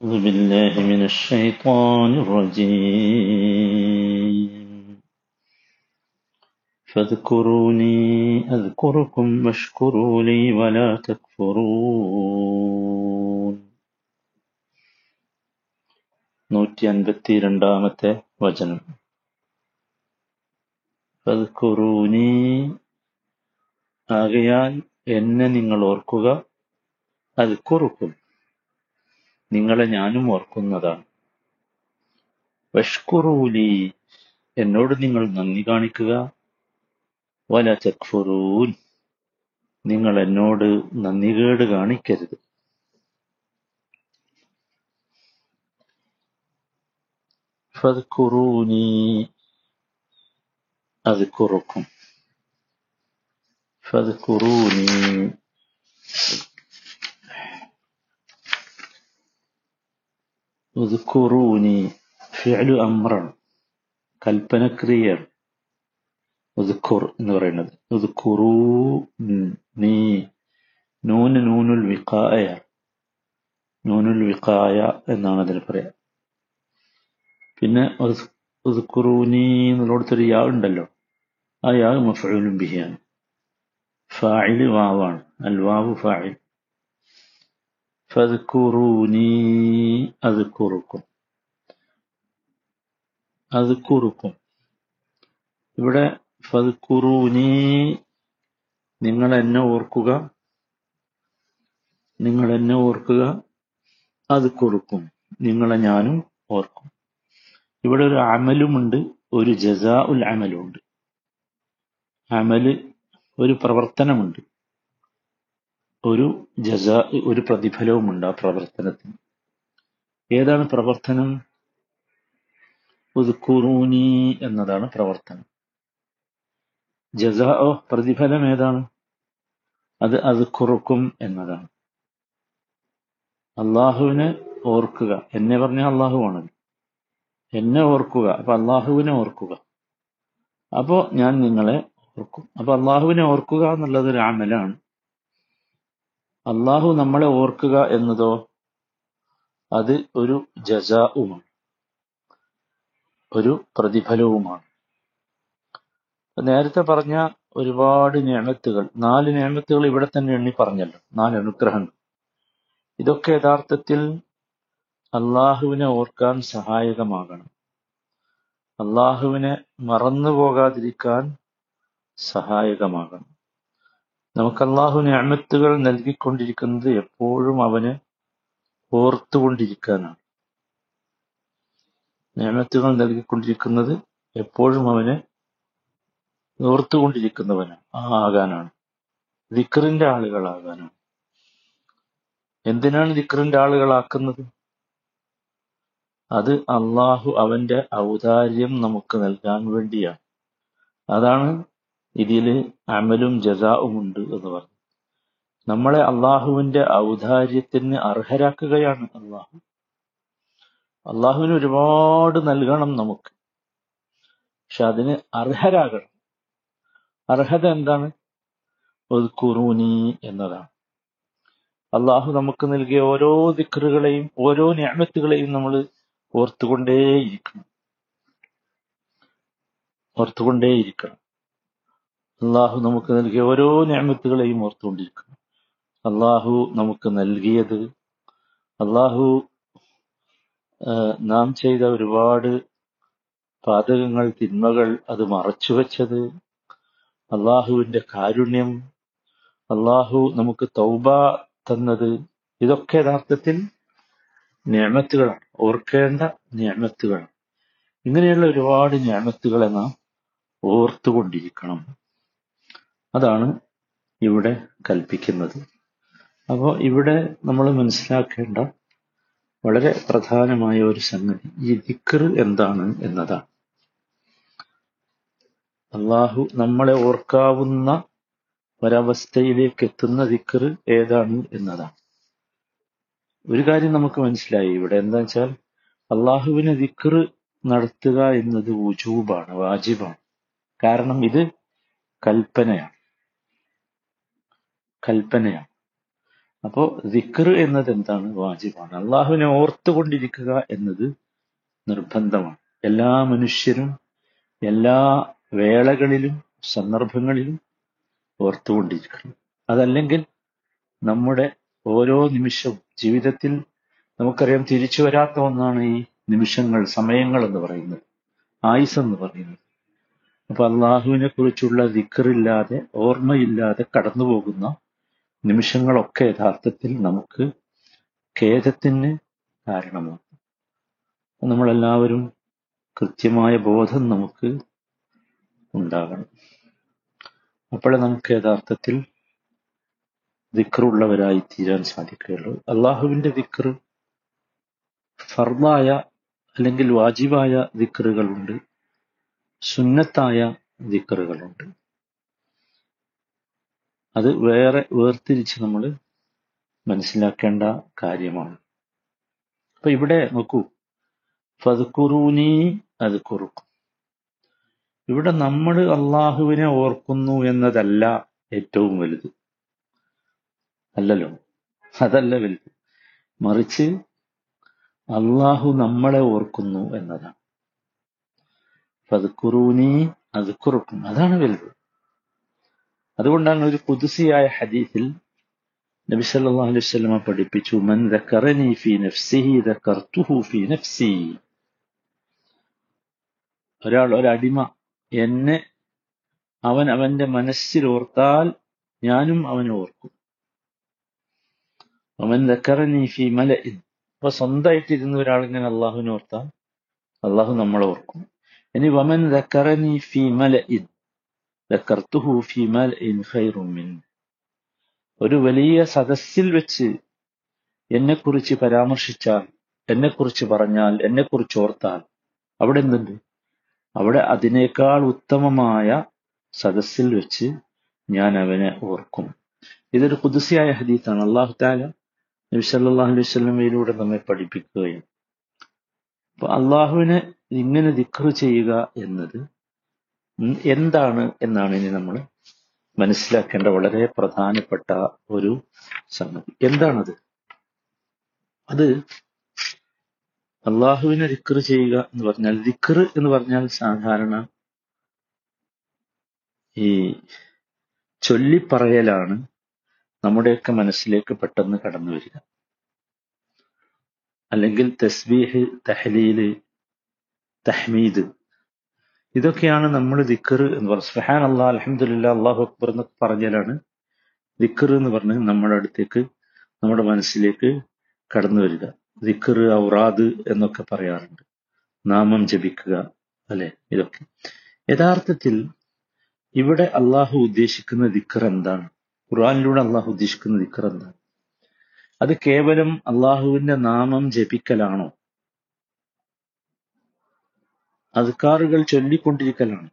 أعوذ بالله من الشيطان الرجيم فاذكروني أذكركم واشكروا لي ولا تكفرون നൂറ്റി അൻപത്തി രണ്ടാമത്തെ വചനം ഫദ്കുറൂനി ആകയാൽ എന്നെ നിങ്ങൾ ഓർക്കുക അത് കുറുക്കും നിങ്ങളെ ഞാനും ഓർക്കുന്നതാണ്. വഷ്കുറൂലി എന്നോട് നിങ്ങൾ നന്ദി കാണിക്കുക. വല ചക്ഫുറൂൻ നിങ്ങൾ എന്നോട് നന്ദികേട് കാണിക്കരുത്. ഫദ്കുറൂനി അദ്കുറുക്കും ഫദ്കുറൂനി ഉദ്കുറൂനി ഫിഅലു അമ്രാണ് കൽപ്പനക്രിയയാണ് ഉദ്കുർ എന്ന് പറയുന്നത്. ഉദ്കുറൂ നീ നൂന് നൂനുൽ വിഖായ. നൂനുൽ വിഖായ എന്നാണ് അതിന് പറയാ. പിന്നെ ഉദ്കുറൂനി എന്നുള്ളിടത്തൊരു യാ ഉണ്ടല്ലോ. ആ യാ മഫഅൂലും ബിഹിയാണ്. ഫാഇൽ വാവാണ്. അൽ വാവു ഫാഇൽ. ഫദ്കുറൂനി അദ്കുറുക്കും അദ്കുറുക്കും ഇവിടെ ഫദ്കുറൂനി നിങ്ങൾ എന്നെ ഓർക്കുക. നിങ്ങൾ എന്നെ ഓർക്കുക. അത് കുറുക്കും നിങ്ങളെ ഞാനും ഓർക്കും. ഇവിടെ ഒരു അമലുമുണ്ട് ഒരു ജസാ ഉൽ അമലുണ്ട് അമൽ ഒരു പ്രവർത്തനമുണ്ട്. ഒരു ജസാ ഒരു പ്രതിഫലവുമുണ്ട് ആ പ്രവർത്തനത്തിന്. ഏതാണ് പ്രവർത്തനം? ഉദ്കുറൂനി എന്നതാണ് പ്രവർത്തനം. ജസാ പ്രതിഫലം ഏതാണ്? അത് അത് കുറുക്കും എന്നതാണ്. അള്ളാഹുവിനെ ഓർക്കുക. എന്നെ പറഞ്ഞ അള്ളാഹുവാണ് എന്നെ ഓർക്കുക. അപ്പൊ അള്ളാഹുവിനെ ഓർക്കുക. അപ്പോ ഞാൻ നിങ്ങളെ ഓർക്കും. അപ്പൊ അള്ളാഹുവിനെ ഓർക്കുക എന്നുള്ളത് ഒരു അമലാണ്. അള്ളാഹു നമ്മളെ ഓർക്കുക എന്നതോ അത് ഒരു ജസാവുമാണ് ഒരു പ്രതിഫലവുമാണ്. നേരത്തെ പറഞ്ഞ ഒരുപാട് നിയമത്തുകൾ നാല് നിയമത്തുകൾ ഇവിടെ തന്നെ എണ്ണി പറഞ്ഞല്ലോ നാല് അനുഗ്രഹങ്ങൾ. ഇതൊക്കെ യഥാർത്ഥത്തിൽ അള്ളാഹുവിനെ ഓർക്കാൻ സഹായകമാകണം. അള്ളാഹുവിനെ മറന്നു പോകാതിരിക്കാൻ സഹായകമാകണം. നമുക്ക് അള്ളാഹു ഞാമത്തുകൾ നൽകിക്കൊണ്ടിരിക്കുന്നത് എപ്പോഴും അവന് ഓർത്തുകൊണ്ടിരിക്കാനാണ്. ഞാമത്തുകൾ നൽകിക്കൊണ്ടിരിക്കുന്നത് എപ്പോഴും അവന് ഓർത്തുകൊണ്ടിരിക്കുന്നവനാണ് ആ ആകാനാണ്. ദിക്റിന്റെ ആളുകളാകാനാണ്. എന്തിനാണ് ദിക്റിന്റെ ആളുകളാക്കുന്നത്? അത് അള്ളാഹു അവന്റെ ഔദാര്യം നമുക്ക് നൽകാൻ വേണ്ടിയാണ്. അതാണ് ഇതിൽ അമലും ജസാവും ഉണ്ട് എന്ന് പറഞ്ഞു. നമ്മളെ അള്ളാഹുവിന്റെ ഔദാര്യത്തിന് അർഹരാക്കുകയാണ് അള്ളാഹു. അള്ളാഹുവിന് ഒരുപാട് നൽകണം നമുക്ക്. പക്ഷെ അതിന് അർഹരാകണം. അർഹത എന്താണ്? ഒതുക്കുറൂനി എന്നതാണ്. അള്ളാഹു നമുക്ക് നൽകിയ ഓരോ ദിക്കറുകളെയും ഓരോ ഞാമത്തുകളെയും നമ്മൾ ഓർത്തുകൊണ്ടേയിരിക്കണം. ഓർത്തുകൊണ്ടേയിരിക്കണം. അള്ളാഹു നമുക്ക് നൽകിയ ഓരോ ഞാമത്തുകളെയും ഓർത്തുകൊണ്ടിരിക്കുന്നു. അള്ളാഹു നമുക്ക് നൽകിയത് അള്ളാഹു നാം ചെയ്ത ഒരുപാട് പാതകങ്ങൾ തിന്മകൾ അത് മറച്ചുവെച്ചത് അള്ളാഹുവിന്റെ കാരുണ്യം അള്ളാഹു നമുക്ക് തൗബ തന്നത് ഇതൊക്കെ യഥാർത്ഥത്തിൽ ഞാമത്തുകളാണ് ഓർക്കേണ്ട ഞാമത്തുകളാണ് ഇങ്ങനെയുള്ള ഒരുപാട് ഞാമത്തുകളെ നാം ഓർത്തുകൊണ്ടിരിക്കണം. അതാണ് ഇവിടെ കൽപ്പിക്കുന്നത്. അപ്പോൾ ഇവിടെ നമ്മൾ മനസ്സിലാക്കേണ്ട വളരെ പ്രധാനമായ ഒരു സംഗതി ഈ ദിക്കർ എന്താണ് എന്നതാണ്. അള്ളാഹു നമ്മളെ ഓർക്കാവുന്ന ഒരവസ്ഥയിലേക്ക് എത്തുന്ന ദിക്കർ ഏതാണ് എന്നതാണ്. ഒരു കാര്യം നമുക്ക് മനസ്സിലായി ഇവിടെ എന്താ വെച്ചാൽ അള്ളാഹുവിന് ദിക്കർ നടത്തുക എന്നത് ഉജൂബാണ് വാജിബാണ്. കാരണം ഇത് കൽപ്പനയാണ്. കൽപ്പനയാണ്. അപ്പോ ദിക്ർ എന്നത് എന്താണ്? വാജിബാണ്. അള്ളാഹുവിനെ ഓർത്തുകൊണ്ടിരിക്കുക എന്നത് നിർബന്ധമാണ്. എല്ലാ മനുഷ്യരും എല്ലാ വേളകളിലും സന്ദർഭങ്ങളിലും ഓർത്തുകൊണ്ടിരിക്കണം. അതല്ലെങ്കിൽ നമ്മുടെ ഓരോ നിമിഷവും ജീവിതത്തിൽ നമുക്കറിയാം തിരിച്ചു വരാത്ത ഒന്നാണ് ഈ നിമിഷങ്ങൾ സമയങ്ങൾ എന്ന് പറയുന്നത്. ആയുസ് എന്ന് പറയുന്നത്. അപ്പൊ അള്ളാഹുവിനെ കുറിച്ചുള്ള ദിക്കറില്ലാതെ ഓർമ്മയില്ലാതെ കടന്നു പോകുന്ന നിമിഷങ്ങളൊക്കെ യഥാർത്ഥത്തിൽ നമുക്ക് ഖേദത്തിന് കാരണമാണ് നമ്മളെല്ലാവരും കൃത്യമായ ബോധം നമുക്ക് ഉണ്ടാകണം. അപ്പോഴേ നമുക്ക് യഥാർത്ഥത്തിൽ ദിക്റുള്ളവരായി തീരാൻ സാധിക്കുകയുള്ളൂ. അള്ളാഹുവിന്റെ ദിക്റ് ഫർദായ അല്ലെങ്കിൽ വാജിബായ ദിക്റുകളുണ്ട്. സുന്നത്തായ ദിക്റുകളുണ്ട്. അത് വേറെ വേർതിരിച്ച് നമ്മൾ മനസ്സിലാക്കേണ്ട കാര്യമാണ്. അപ്പൊ ഇവിടെ നോക്കൂ. ഫതുക്കുറൂനി അത് കുറുക്കും ഇവിടെ നമ്മൾ അള്ളാഹുവിനെ ഓർക്കുന്നു എന്നതല്ല ഏറ്റവും വലുത്. അല്ലല്ലോ? അതല്ല വലുത്. മറിച്ച് അള്ളാഹു നമ്മളെ ഓർക്കുന്നു എന്നതാണ്. ഫതുക്കുറൂനി അത് കുറുക്കും അതാണ് വലുത്. അതുകൊണ്ടാണ് ഒരു കുതിസിയായ ഹദീസിൽ നബി സല്ലല്ലാഹു അലൈഹി വസല്ലമ പഠിപ്പിച്ചു മൻ ദക്കറനി ഫീ നഫ്സിഹി ദക്കർതുഹു ഫീ നഫ്സി. ഒരാൾ ഒരടിമ എന്നെ അവൻ അവന്റെ മനസ്സിൽ ഓർത്താൽ ഞാനും അവനെ ഓർക്കും. അവൻ ദക്കറനി ഫീ മല അപ്പൊ സ്വന്തമായിട്ടിരുന്ന ഒരാൾ ഇങ്ങനെ അള്ളാഹുവിനെ ഓർത്താൽ അള്ളാഹു നമ്മളെ ഓർക്കും. ഇനി വമൻ ദക്കറനി ഫീ മലഇൻ. ഒരു വലിയ സദസ്സിൽ വെച്ച് എന്നെക്കുറിച്ച് പരാമർശിച്ചാൽ എന്നെക്കുറിച്ച് പറഞ്ഞാൽ എന്നെക്കുറിച്ച് ഓർത്താൽ അവിടെ എന്തുണ്ട്? അവിടെ അതിനേക്കാൾ ഉത്തമമായ സദസ്സിൽ വെച്ച് ഞാൻ അവനെ ഓർക്കും. ഇതൊരു കുതിസിയായ ഹദീത്താണ് അള്ളാഹു താല നബി സല്ലല്ലാഹു അലൈഹി സ്വലമയിലൂടെ നമ്മെ പഠിപ്പിക്കുകയും അപ്പൊ അള്ളാഹുവിനെ ഇങ്ങനെ ദിക്റ് ചെയ്യുക എന്നത് എന്താണ് എന്നാണ് ഇനി നമ്മൾ മനസ്സിലാക്കേണ്ട വളരെ പ്രധാനപ്പെട്ട ഒരു സംഗതി. എന്താണത്? അത് അള്ളാഹുവിനെ ദിക്റ് ചെയ്യുക എന്ന് പറഞ്ഞാൽ ദിക്റ് എന്ന് പറഞ്ഞാൽ സാധാരണ ഈ ചൊല്ലിപ്പറയലാണ് നമ്മുടെയൊക്കെ മനസ്സിലേക്ക് പെട്ടെന്ന് കടന്നു വരിക. അല്ലെങ്കിൽ തസ്ബീഹ് തഹലീൽ തഹ്മീദ് ഇതൊക്കെയാണ് നമ്മൾ ദിക്കർ എന്ന് പറഞ്ഞത്. സുഹാൻ അള്ളാഹ് അലഹമുല്ല അള്ളാഹു അക്ബർ എന്നൊക്കെ പറഞ്ഞാലാണ് ദിക്കർ എന്ന് പറഞ്ഞ് നമ്മുടെ അടുത്തേക്ക് നമ്മുടെ മനസ്സിലേക്ക് കടന്നു വരിക. ദിക്കർ ഔറാദ് എന്നൊക്കെ പറയാറുണ്ട്. നാമം ജപിക്കുക അല്ലെ? ഇതൊക്കെ. യഥാർത്ഥത്തിൽ ഇവിടെ അള്ളാഹു ഉദ്ദേശിക്കുന്ന ദിക്കർ എന്താണ്? ഖുറാനിലൂടെ അള്ളാഹു ഉദ്ദേശിക്കുന്ന ദിക്കർ എന്താണ്? അത് കേവലം അള്ളാഹുവിന്റെ നാമം ജപിക്കലാണോ? അദ്കാറുകൾ ചൊല്ലിക്കൊണ്ടിരിക്കലാണ്.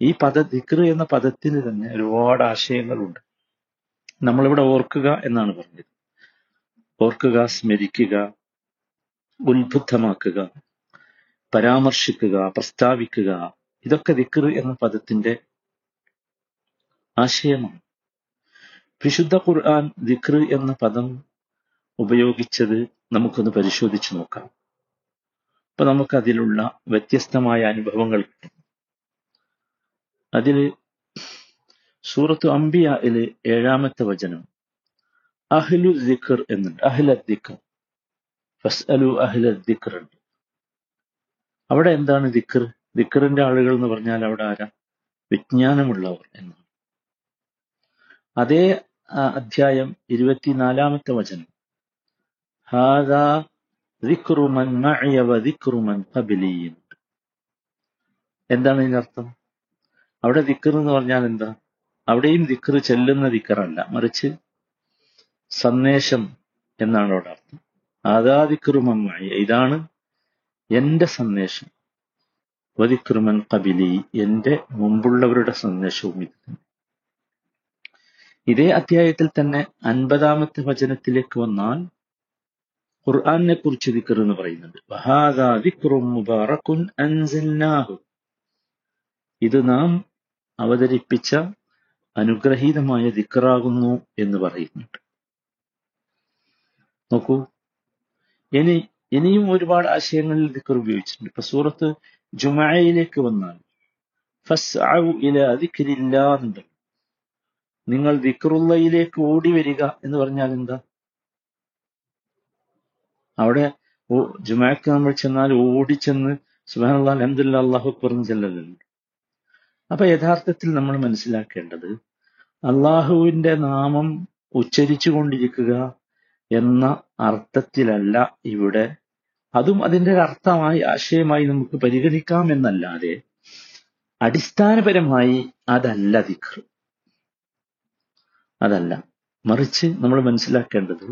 ഈ പദ ദിക്ർ എന്ന പദത്തിന് തന്നെ ഒരുപാട് ആശയങ്ങളുണ്ട്. നമ്മളിവിടെ ഓർക്കുക എന്നാണ് പറഞ്ഞത്. ഓർക്കുക സ്മരിക്കുക ഉത്ബുദ്ധമാക്കുക പരാമർശിക്കുക പ്രസ്താവിക്കുക ഇതൊക്കെ ദിക്ർ എന്ന പദത്തിന്റെ ആശയമാണ്. വിശുദ്ധ ഖുർആൻ ദിക്ർ എന്ന പദം ഉപയോഗിച്ചത് നമുക്കൊന്ന് പരിശോധിച്ചു നോക്കാം. നമുക്ക് അതിലുള്ള വ്യത്യസ്തമായ അനുഭവങ്ങൾ കിട്ടും. അതിൽ സൂറത്തു അംബിയയിൽ ഏഴാമത്തെ വചനം അഹ്ലു ദിഖർ എന്നുണ്ട്. അഹ്ല ദിഖർ ഫസ്അലു അഹ്ല ദിഖർ ഉണ്ട്. അവിടെ എന്താണ് ദിഖർ ദിഖറിന്റെ ആളുകൾ എന്ന് പറഞ്ഞാൽ അവിടെ ആരാ? വിജ്ഞാനമുള്ളവർ എന്നാണ്. അതേ അധ്യായം ഇരുപത്തിനാലാമത്തെ വചനം ഹാദാ മൻ മഅയ വ എന്നുണ്ട്. എന്താണ് ഇതിനർത്ഥം അവിടെ ദിക്കർ എന്ന് പറഞ്ഞാൽ എന്താ? അവിടെയും ദിക്കർ ചെല്ലുന്ന ദിക്കറല്ല മറിച്ച് സന്ദേശം എന്നാണ് അവിടെ അർത്ഥം. ആദാ ദിക്റു മൻ ഇതാണ് എന്റെ സന്ദേശം. വതിക്രുമൻ കബിലി എന്റെ മുമ്പുള്ളവരുടെ സന്ദേശവും ഇത് ഇതേ അധ്യായത്തിൽ തന്നെ അൻപതാമത്തെ വചനത്തിലേക്ക് വന്നാൽ ഖുർആനെ കുറിച്ച് ദിക്കർ എന്ന് പറയുന്നുണ്ട് ഇത് നാം അവതരിപ്പിച്ച അനുഗ്രഹീതമായ ദിക്കറാകുന്നു എന്ന് പറയുന്നുണ്ട്. നോക്കൂ. ഇനി ഇനിയും ഒരുപാട് ആശയങ്ങളിൽ ദിക്കർ ഉപയോഗിച്ചിട്ടുണ്ട്. ഇപ്പൊ സൂറത്ത് ജുമായയിലേക്ക് വന്നാൽ നിങ്ങൾ ദിക്റുള്ളയിലേക്ക് ഓടി വരിക എന്ന് പറഞ്ഞാൽ എന്താ? അവിടെ ജുമാക്ക് നമ്മൾ ചെന്നാൽ ഓടിച്ചെന്ന് സുബാനുള്ള അലഹദില്ല അള്ളാഹു പറഞ്ഞ് ചെല്ലലുണ്ട്. അപ്പൊ യഥാർത്ഥത്തിൽ നമ്മൾ മനസ്സിലാക്കേണ്ടത് അള്ളാഹുവിന്റെ നാമം ഉച്ചരിച്ചു കൊണ്ടിരിക്കുക എന്ന അർത്ഥത്തിലല്ല ഇവിടെ. അതും അതിന്റെ അർത്ഥമായി ആശയമായി നമുക്ക് പരിഗണിക്കാം എന്നല്ലാതെ അടിസ്ഥാനപരമായി അതല്ല ദിക്ർ അതല്ല. മറിച്ച് നമ്മൾ മനസ്സിലാക്കേണ്ടത്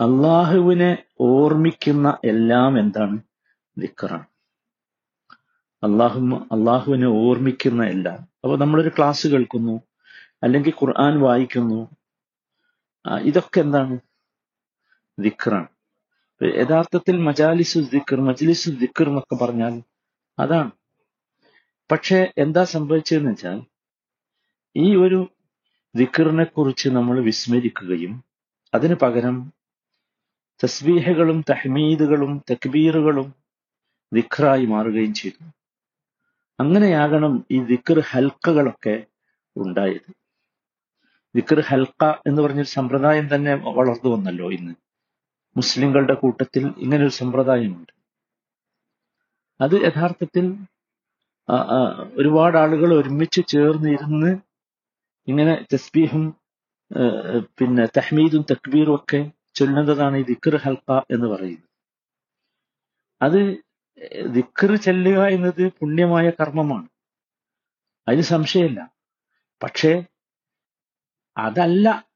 അള്ളാഹുവിനെ ഓർമ്മിക്കുന്ന എല്ലാം എന്താണ്? ദിക്കറാണ് അള്ളാഹു അള്ളാഹുവിനെ ഓർമ്മിക്കുന്ന എല്ലാം. അപ്പൊ നമ്മളൊരു ക്ലാസ് കേൾക്കുന്നു അല്ലെങ്കിൽ ഖുർആൻ വായിക്കുന്നു ഇതൊക്കെ എന്താണ്? ദിക്കറാണ് യഥാർത്ഥത്തിൽ മജാലിസു ദിക്കർ മജ്ലിസു ദിക്കർ എന്നൊക്കെ പറഞ്ഞാൽ അതാണ്. പക്ഷെ എന്താ സംഭവിച്ചതെന്ന് വെച്ചാൽ ഈ ഒരു ദിക്കറിനെ കുറിച്ച് നമ്മൾ വിസ്മരിക്കുകയും അതിന് പകരം തസ്ബീഹകളും തഹ്മീദുകളും തക്ബീറുകളും ദിക്റായി മാറുകയും ചെയ്തു. അങ്ങനെയാകണം ഈ ദിക്ർ ഹൽക്കകളൊക്കെ ഉണ്ടായത്. ദിക്ർ ഹൽക്ക എന്ന് പറഞ്ഞൊരു സമ്പ്രദായം തന്നെ വളർന്നു വന്നല്ലോ ഇന്ന്. മുസ്ലിങ്ങളുടെ കൂട്ടത്തിൽ ഇങ്ങനൊരു സമ്പ്രദായമുണ്ട്. അത് യഥാർത്ഥത്തിൽ ഒരുപാട് ആളുകൾ ഒരുമിച്ച് ചേർന്നിരുന്ന് ഇങ്ങനെ തസ്ബീഹും പിന്നെ തഹ്മീദും തക്ബീറും ഒക്കെ ചൊല്ലുന്നതാണ് ഈ ദിക്ർ ഹൽക്ക എന്ന് പറയുന്നത്. അത് ദിക്ർ ചെല്ലുക എന്നത് പുണ്യമായ കർമ്മമാണ്. അതിന് സംശയമില്ല. പക്ഷേ അതല്ല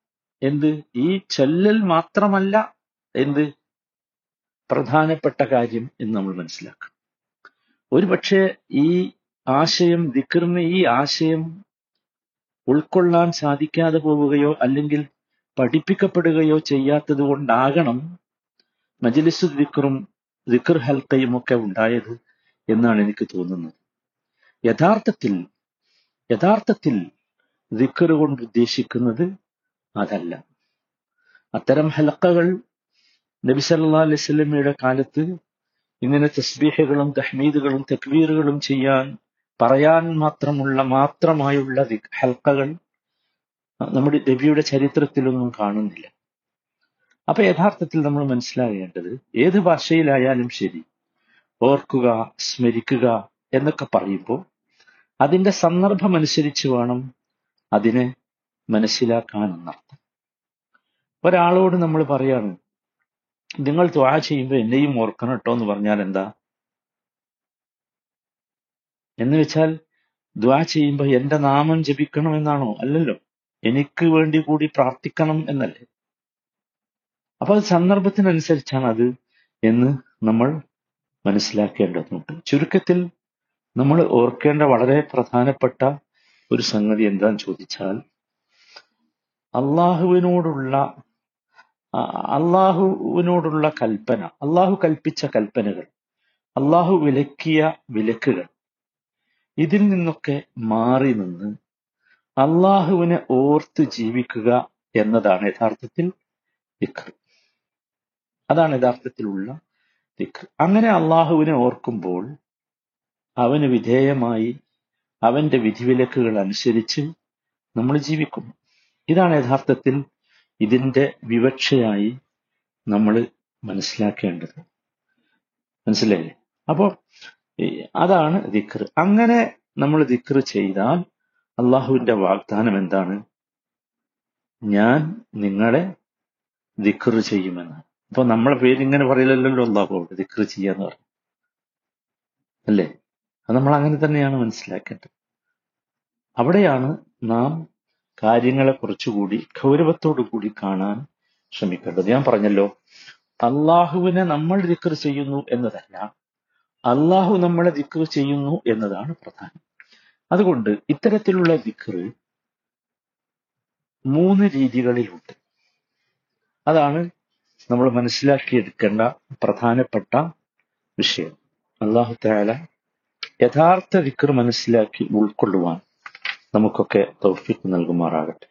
എന്ത്? ഈ ചൊല്ലൽ മാത്രമല്ല എന്ത്? പ്രധാനപ്പെട്ട കാര്യം എന്ന് നമ്മൾ മനസ്സിലാക്കണം. ഒരു പക്ഷേ ഈ ആശയം ദിക്കറിന് ഈ ആശയം ഉൾക്കൊള്ളാൻ സാധിക്കാതെ പോവുകയോ അല്ലെങ്കിൽ പഠിപ്പിക്കപ്പെടുകയോ ചെയ്യാത്തത് കൊണ്ടാകണം മജലിസ് ദിക്റും ദിക്ർ ഹൽക്കയും ഒക്കെ ഉണ്ടായത് എന്നാണ് എനിക്ക് തോന്നുന്നത്. യഥാർത്ഥത്തിൽ യഥാർത്ഥത്തിൽ ദിക്കർ കൊണ്ട് ഉദ്ദേശിക്കുന്നത് അതല്ല. അത്തരം ഹലക്കകൾ നബി സല്ലാ അലൈഹി വസല്ലമയുടെ കാലത്ത് ഇങ്ങനെ തസ്ബീഹകളും തഹ്മീദുകളും തക്ബീറുകളും ചെയ്യാൻ പറയാൻ മാത്രമുള്ള മാത്രമായുള്ള ഹൽക്കകൾ നമ്മുടെ രവിയുടെ ചരിത്രത്തിലൊന്നും കാണുന്നില്ല. അപ്പൊ യഥാർത്ഥത്തിൽ നമ്മൾ മനസ്സിലാകേണ്ടത് ഏത് ഭാഷയിലായാലും ശരി ഓർക്കുക സ്മരിക്കുക എന്നൊക്കെ പറയുമ്പോൾ അതിന്റെ സന്ദർഭം അനുസരിച്ച് വേണം അതിനെ മനസ്സിലാക്കാൻ എന്നർത്ഥം. ഒരാളോട് നമ്മൾ പറയാണ് നിങ്ങൾ ത്വാ ചെയ്യുമ്പോൾ എന്നെയും ഓർക്കണം കേട്ടോ എന്ന് പറഞ്ഞാൽ എന്താ? എന്ന് വെച്ചാൽ ദ്വാ ചെയ്യുമ്പോൾ എന്റെ നാമം ജപിക്കണം എന്നാണോ അല്ലല്ലോ. എനിക്ക് വേണ്ടി കൂടി പ്രാർത്ഥിക്കണം എന്നല്ലേ? അപ്പൊ അത് സന്ദർഭത്തിനനുസരിച്ചാണ് അത് എന്ന് നമ്മൾ മനസ്സിലാക്കേണ്ടതുണ്ട്. ചുരുക്കത്തിൽ നമ്മൾ ഓർക്കേണ്ട വളരെ പ്രധാനപ്പെട്ട ഒരു സംഗതി എന്താന്ന് ചോദിച്ചാൽ അള്ളാഹുവിനോടുള്ള അള്ളാഹുവിനോടുള്ള കൽപ്പന അള്ളാഹു കൽപ്പിച്ച കൽപ്പനകൾ അള്ളാഹു വിലക്കിയ വിലക്കുകൾ ഇതിൽ നിന്നൊക്കെ മാറി നിന്ന് അള്ളാഹുവിനെ ഓർത്ത് ജീവിക്കുക എന്നതാണ് യഥാർത്ഥത്തിൽ ദിക്ർ. അതാണ് യഥാർത്ഥത്തിലുള്ള ദിക്ർ. അങ്ങനെ അള്ളാഹുവിനെ ഓർക്കുമ്പോൾ അവന് വിധേയമായി അവന്റെ വിധിവിലക്കുകൾ അനുസരിച്ച് നമ്മൾ ജീവിക്കുന്നു ഇതാണ് യഥാർത്ഥത്തിൽ ഇതിന്റെ വിവക്ഷയായി നമ്മൾ മനസ്സിലാക്കേണ്ടത്. മനസ്സിലായില്ലേ? അപ്പോ അതാണ് ദിക്ർ. അങ്ങനെ നമ്മൾ ദിക്ർ ചെയ്താൽ അള്ളാഹുവിന്റെ വാഗ്ദാനം എന്താണ്? ഞാൻ നിങ്ങളെ ദിക്ർ ചെയ്യുമെന്ന്. അപ്പൊ നമ്മളെ പേര് ഇങ്ങനെ പറയില്ലല്ലോ അവിടെ ദിക്ർ ചെയ്യാന്ന് പറഞ്ഞു. അല്ലേ? അത് നമ്മൾ അങ്ങനെ തന്നെയാണ് മനസ്സിലാക്കേണ്ടത്. അവിടെയാണ് നാം കാര്യങ്ങളെ കുറച്ചുകൂടി ഗൗരവത്തോടു കൂടി കാണാൻ ശ്രമിക്കേണ്ടത്. ഞാൻ പറഞ്ഞല്ലോ അള്ളാഹുവിനെ നമ്മൾ ദിക്ർ ചെയ്യുന്നു എന്നതല്ല അള്ളാഹു നമ്മളെ ദിക്ർ ചെയ്യുന്നു എന്നതാണ് പ്രധാനം. അതുകൊണ്ട് ഇത്തരത്തിലുള്ള ദിക്ർ മൂന്ന് രീതികളിലുണ്ട്. അതാണ് നമ്മൾ മനസ്സിലാക്കിയെടുക്കേണ്ട പ്രധാനപ്പെട്ട വിഷയം. അള്ളാഹു താല യഥാർത്ഥ ദിക്ർ മനസ്സിലാക്കി ഉൾക്കൊള്ളുവാൻ നമുക്കൊക്കെ തൗഫീഖ് നൽകുമാറാകട്ടെ.